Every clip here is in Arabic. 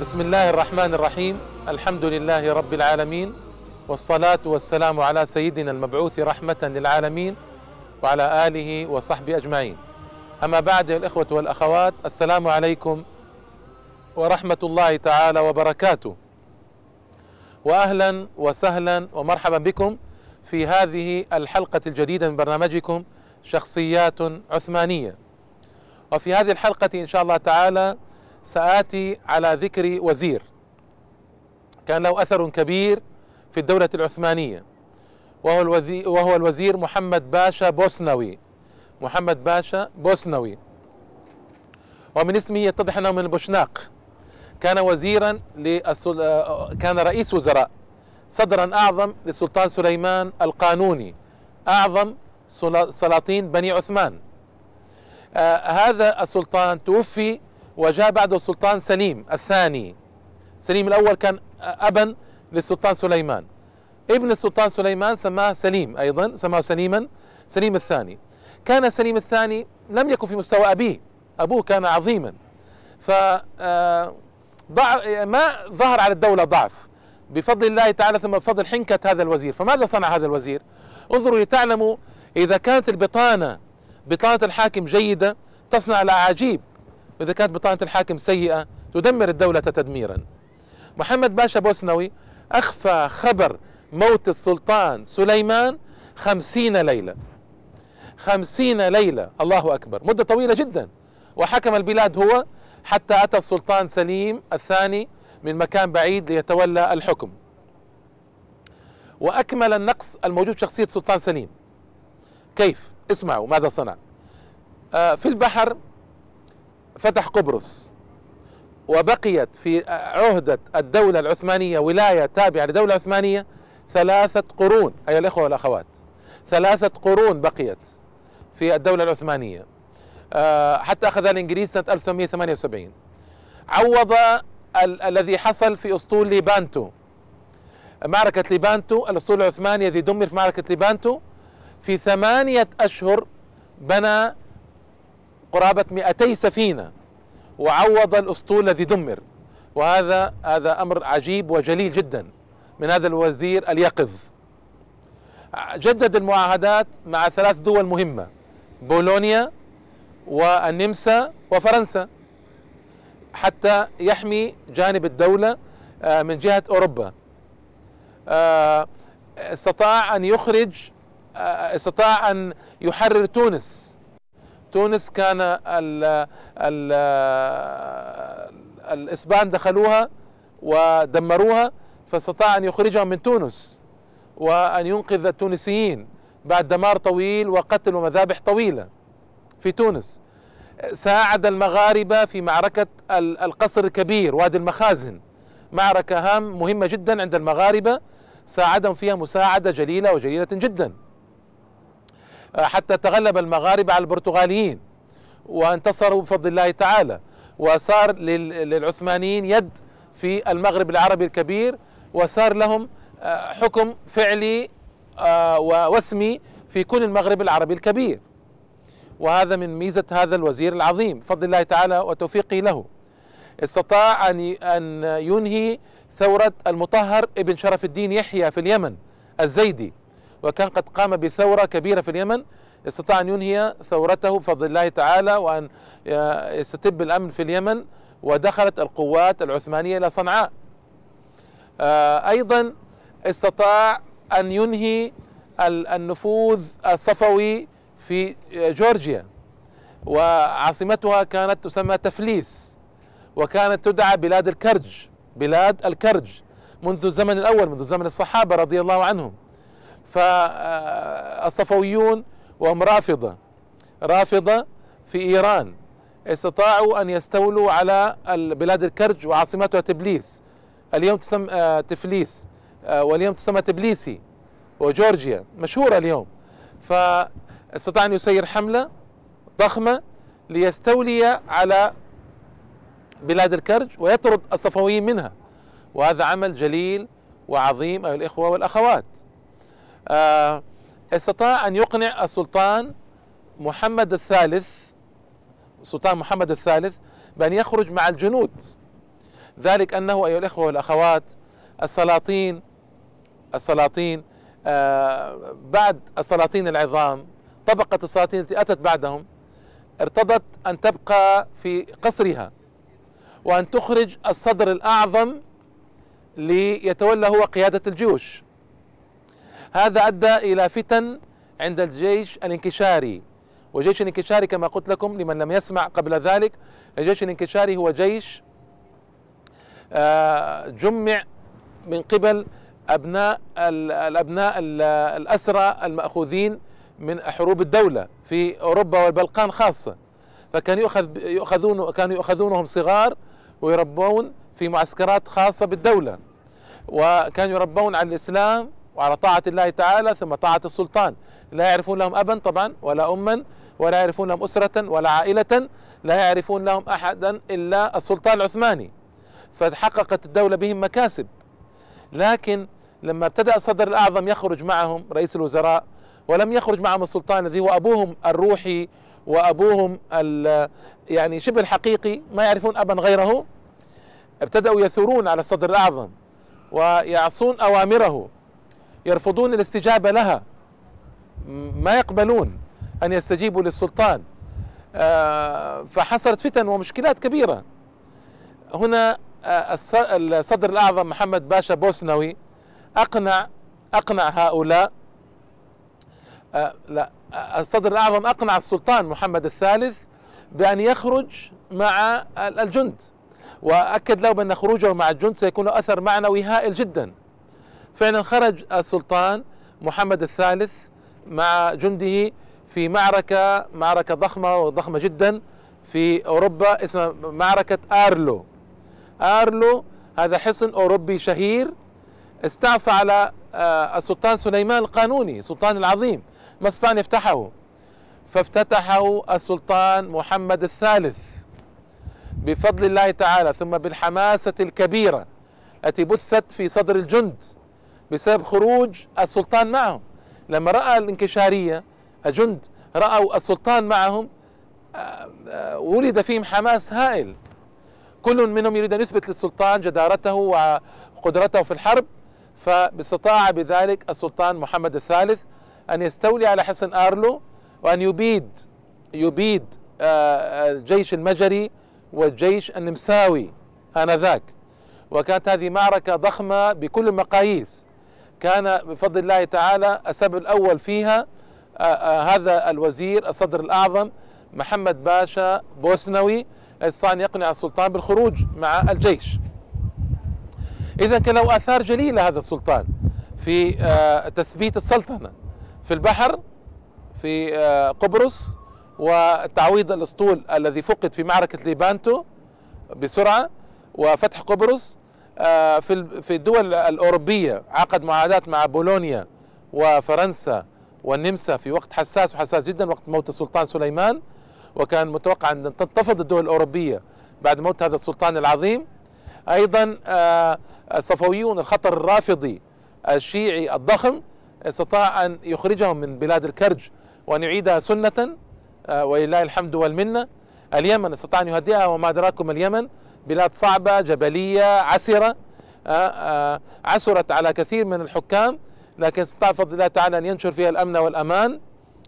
بسم الله الرحمن الرحيم الحمد لله رب العالمين والصلاة والسلام على سيدنا المبعوث رحمة للعالمين وعلى آله وصحبه أجمعين أما بعد الإخوة والأخوات السلام عليكم ورحمة الله تعالى وبركاته وأهلا وسهلا ومرحبا بكم في هذه الحلقة الجديدة من برنامجكم شخصيات عثمانية وفي هذه الحلقة إن شاء الله تعالى سآتي على ذكر وزير. كان له أثر كبير في الدولة العثمانية. وهو الوزير, وهو الوزير محمد باشا بوسنوي. محمد باشا بوسنوي. ومن اسمه يتضح أنه من البوشناق كان وزيرا للسل... كان رئيس وزراء. صدرا أعظم للسلطان سليمان القانوني. أعظم سلاطين بني عثمان. آه هذا السلطان توفي وجاء بعده السلطان سليم الثاني. سليم الأول كان أبا للسلطان سليمان. ابن السلطان سليمان سماه سليم أيضا سماه سليما سليم الثاني. كان سليم الثاني لم يكن في مستوى أبيه. أبوه كان عظيما. ف ما ظهر على الدولة ضعف. بفضل الله تعالى ثم بفضل حنكة هذا الوزير. فماذا صنع هذا الوزير؟ انظروا لتعلموا إذا كانت البطانة بطانة الحاكم جيدة تصنع الأعاجيب وإذا كانت بطانة الحاكم سيئة تدمر الدولة تدميرا. محمد باشا بوسنوي أخفى خبر موت السلطان سليمان خمسين ليلة. خمسين ليلة الله أكبر. مدة طويلة جدا. وحكم البلاد هو حتى أتى السلطان سليم الثاني من مكان بعيد ليتولى الحكم. وأكمل النقص الموجود في شخصية السلطان سليم. كيف؟ اسمعوا ماذا صنع. آه في البحر فتح قبرص وبقيت في عهدة الدولة العثمانية ولاية تابعة للدولة العثمانية ثلاثة قرون. أيها الإخوة والأخوات ثلاثة قرون بقيت في الدولة العثمانية. حتى أخذها الإنجليز سنة 1878 عوض ال الذي حصل في أسطول ليبانتو. معركة ليبانتو الأسطول العثماني الذي دمر في معركة ليبانتو في ثمانية أشهر بنى قرابة 200 سفينة. وعوض الأسطول الذي دمر. وهذا هذا أمر عجيب وجليل جدا من هذا الوزير اليقظ. جدد المعاهدات مع ثلاث دول مهمة بولونيا والنمسا وفرنسا حتى يحمي جانب الدولة من جهة أوروبا. استطاع أن يخرج استطاع أن يحرر تونس. تونس كان ال ال الإسبان دخلوها ودمروها فاستطاع أن يخرجهم من تونس وأن ينقذ التونسيين بعد دمار طويل وقتل ومذابح طويلة في تونس. ساعد المغاربة في معركة القصر الكبير وادي المخازن. معركة هام مهمة جدا عند المغاربة ساعدهم فيها مساعدة جليلة وجليلة جدا. حتى تغلب المغاربة على البرتغاليين وانتصروا بفضل الله تعالى وصار للعثمانيين يد في المغرب العربي الكبير وصار لهم حكم فعلي واسمي في كل المغرب العربي الكبير. وهذا من ميزة هذا الوزير العظيم. بفضل الله تعالى وتوفيقه له. استطاع أن أن ينهي ثورة المطهر ابن شرف الدين يحيى في اليمن الزيدي. وكان قد قام بثورة كبيرة في اليمن. استطاع أن ينهي ثورته بفضل الله تعالى وأن يستتب الأمن في اليمن ودخلت القوات العثمانية إلى صنعاء. أيضا استطاع أن ينهي النفوذ الصفوي في جورجيا. وعاصمتها كانت تسمى تفليس وكانت تدعى بلاد الكرج بلاد الكرج منذ الزمن الأول منذ زمن الصحابة رضي الله عنهم. فالصفويون وهم رافضة. رافضة في إيران. استطاعوا أن يستولوا على بلاد الكرج وعاصمتها تبليس. اليوم تسمى تفليس. واليوم تسمى تبليسي وجورجيا مشهورة اليوم. فاستطاع أن يسير حملة ضخمة ليستولي على بلاد الكرج ويطرد الصفويين منها. وهذا عمل جليل وعظيم أيها الإخوة والأخوات. آه استطاع أن يقنع السلطان محمد الثالث السلطان محمد الثالث بأن يخرج مع الجنود. ذلك أنه أيها الإخوة والأخوات السلاطين السلاطين آه، بعد السلاطين العظام طبقة السلاطين التي أتت بعدهم ارتضت أن تبقى في قصرها وأن تخرج الصدر الأعظم ليتولى هو قيادة الجيوش. هذا أدى إلى فتن عند الجيش الانكشاري. وجيش الانكشاري كما قلت لكم لمن لم يسمع قبل ذلك الجيش الانكشاري هو جيش آه، جمع من قبل أبناء الأبناء الأسرى المأخوذين من حروب الدولة في أوروبا والبلقان خاصة. فكان يؤخذ يؤخذون كانوا يؤخذونهم صغار ويربون في معسكرات خاصة بالدولة. وكانوا يربون على الإسلام وعلى طاعة الله تعالى ثم طاعة السلطان. لا يعرفون لهم أبا طبعا ولا أما ولا يعرفون لهم أسرة ولا عائلة لا يعرفون لهم أحدا إلا السلطان العثماني. فتحققت الدولة بهم مكاسب. لكن لما ابتدأ الصدر الأعظم يخرج معهم رئيس الوزراء ولم يخرج معهم السلطان الذي هو أبوهم الروحي وأبوهم يعني شبه الحقيقي ما يعرفون أبا غيره ابتدأوا يثورون على الصدر الأعظم ويعصون أوامره. يرفضون الاستجابة لها. ما يقبلون أن يستجيبوا للسلطان. آه، فحصلت فتن ومشكلات كبيرة. هنا آه، الصدر الأعظم محمد باشا بوسنوي أقنع أقنع هؤلاء. آه، لا الصدر الأعظم أقنع السلطان محمد الثالث بأن يخرج مع الجند. وأكد له بأن خروجه مع الجند سيكون له أثر معنوي هائل جدا. فعلا خرج السلطان محمد الثالث مع جنده في معركة معركة ضخمة وضخمة جدا في أوروبا اسمها معركة آرلو. آرلو هذا حصن أوروبي شهير استعصى على آه، السلطان سليمان القانوني السلطان العظيم ما استطاع أن يفتحه فافتتحه السلطان محمد الثالث بفضل الله تعالى ثم بالحماسة الكبيرة التي بثت في صدر الجند. بسبب خروج السلطان معهم. لما رأى الانكشارية الجند رأوا السلطان معهم آه، آه، ولد فيهم حماس هائل. كل منهم يريد أن يثبت للسلطان جدارته وقدرته في الحرب فاستطاع بذلك السلطان محمد الثالث أن يستولي على حصن آرلو وأن يبيد يبيد آه، الجيش المجري والجيش النمساوي آنذاك. وكانت هذه معركة ضخمة بكل المقاييس. كان بفضل الله تعالى السبب الأول فيها آه، آه، هذا الوزير الصدر الأعظم محمد باشا بوسنوي استطاع يقنع السلطان بالخروج مع الجيش. إذا كان له آثار جليلة هذا السلطان في آه، تثبيت السلطنة في البحر في قبرص وتعويض الأسطول الذي فقد في معركة ليبانتو بسرعة وفتح قبرص في في الدول الأوروبية عقد معاهدات مع بولونيا وفرنسا والنمسا في وقت حساس وحساس جدا وقت موت السلطان سليمان. وكان متوقع أن تنتفض الدول الأوروبية بعد موت هذا السلطان العظيم. أيضا آه، الصفويون الخطر الرافضي الشيعي الضخم استطاع أن يخرجهم من بلاد الكرج وأن يعيدها سنة. آه، ولله الحمد والمنة. اليمن استطاع أن يهدئها وما ادراكم اليمن. بلاد صعبة جبلية عسرة آه، آه، عسرت على كثير من الحكام لكن استطاع بفضل الله تعالى أن ينشر فيها الأمن والأمان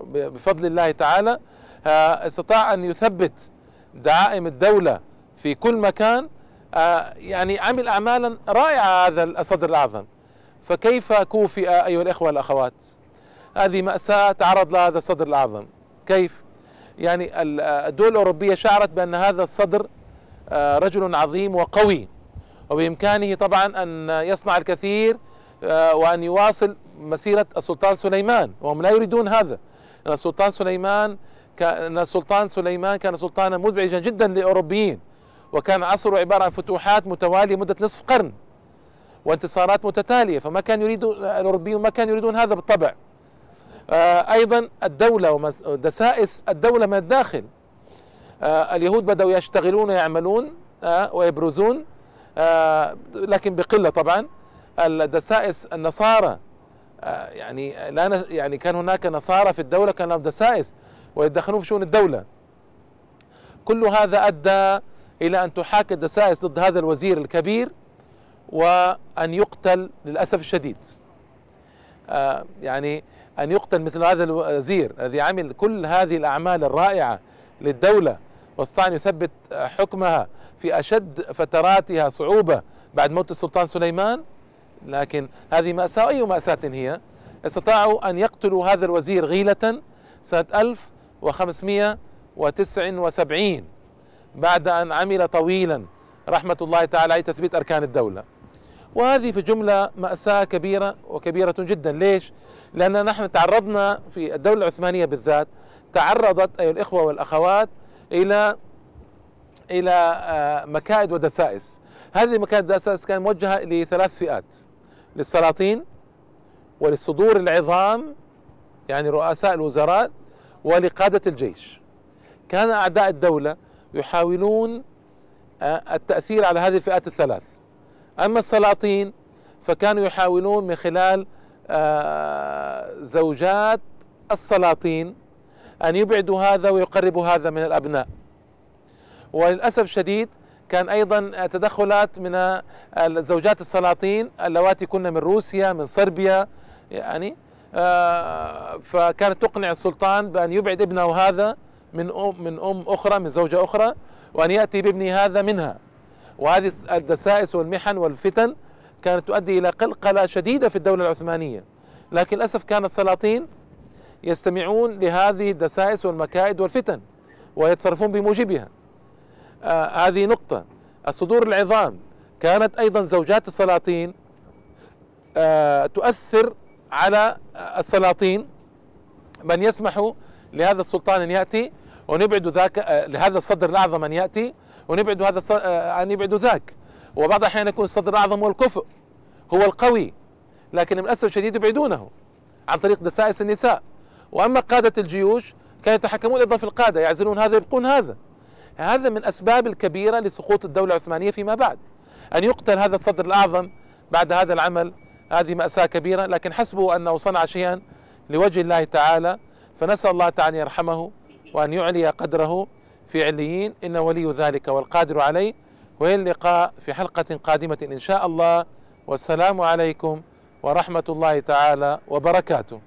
بفضل الله تعالى. آه، استطاع أن يثبت دعائم الدولة في كل مكان. يعني عمل أعمالا رائعة هذا الصدر الأعظم. فكيف كوفئ أيها الإخوة والأخوات؟ هذه مأساة تعرض لها هذا الصدر الأعظم. كيف؟ يعني الدول الأوروبية شعرت بأن هذا الصدر رجل عظيم وقوي. وبإمكانه طبعا أن يصنع الكثير آه، وأن يواصل مسيرة السلطان سليمان. وهم لا يريدون هذا. أن السلطان سليمان كان السلطان سليمان كان سلطانا مزعجا جدا للأوروبيين وكان عصره عبارة عن فتوحات متوالية مدة نصف قرن وانتصارات متتالية. فما كان يريد الأوروبيون ما كانوا يريدون هذا بالطبع. آه، أيضا الدولة ودسائس الدولة من الداخل. آه، اليهود بدأوا يشتغلون ويعملون آه، ويبرزون آه، لكن بقلة طبعا. الدسائس النصارى يعني لا يعني كان هناك نصارى في الدولة كان لهم دسائس ويتدخلون في شؤون الدولة. كل هذا أدى إلى أن تحاك الدسائس ضد هذا الوزير الكبير وأن يقتل للأسف الشديد. آه يعني أن يقتل مثل هذا الوزير الذي عمل كل هذه الأعمال الرائعة للدولة. واستطاع أن يثبت حكمها في أشد فتراتها صعوبة بعد موت السلطان سليمان. لكن هذه مأساة أي مأساة هي؟ استطاعوا أن يقتلوا هذا الوزير غيلة سنة 1579 بعد أن عمل طويلا رحمة الله تعالى على تثبيت أركان الدولة. وهذه في جملة مأساة كبيرة وكبيرة جدا. ليش؟ لأن نحن تعرضنا في الدولة العثمانية بالذات تعرضت أيها الإخوة والأخوات إلى إلى آه، مكائد ودسائس. هذه المكائد والدسائس كانت موجهة لثلاث فئات للسلاطين وللصدور العظام يعني رؤساء الوزراء ولقادة الجيش. كان أعداء الدولة يحاولون آه، التأثير على هذه الفئات الثلاث. أما السلاطين فكانوا يحاولون من خلال آه، زوجات السلاطين أن يبعدوا هذا ويقربوا هذا من الأبناء. وللأسف الشديد كان أيضا تدخلات من الزوجات السلاطين اللواتي كن من روسيا من صربيا يعني آه، فكانت تقنع السلطان بأن يبعد ابنه هذا من أم من أم أخرى من زوجة أخرى وأن يأتي بابنه هذا منها. وهذه الدسائس والمحن والفتن كانت تؤدي إلى قلقلة شديدة في الدولة العثمانية. لكن للأسف كان السلاطين يستمعون لهذه الدسائس والمكائد والفتن ويتصرفون بموجبها. آه هذه نقطة. الصدور العظام كانت أيضا زوجات السلاطين آه تؤثر على السلاطين. من يسمح لهذا السلطان أن يأتي ونبعد ذاك آه لهذا الصدر الأعظم أن يأتي ونبعد هذا آه أن يبعد ذاك. وبعض الأحيان يكون الصدر الأعظم هو الكفء هو القوي. لكن للأسف الشديد يبعدونه عن طريق دسائس النساء. وأما قادة الجيوش كانوا يتحكمون أيضا في القادة يعزلون هذا يبقون هذا. هذا من أسباب الكبيرة لسقوط الدولة العثمانية فيما بعد. أن يقتل هذا الصدر الأعظم بعد هذا العمل هذه مأساة كبيرة لكن حسبه أنه صنع شيئا لوجه الله تعالى فنسأل الله تعالى أن يرحمه وأن يعلي قدره في عليين إن ولي ذلك والقادر عليه. وإلى اللقاء في حلقة قادمة إن شاء الله. والسلام عليكم ورحمة الله تعالى وبركاته.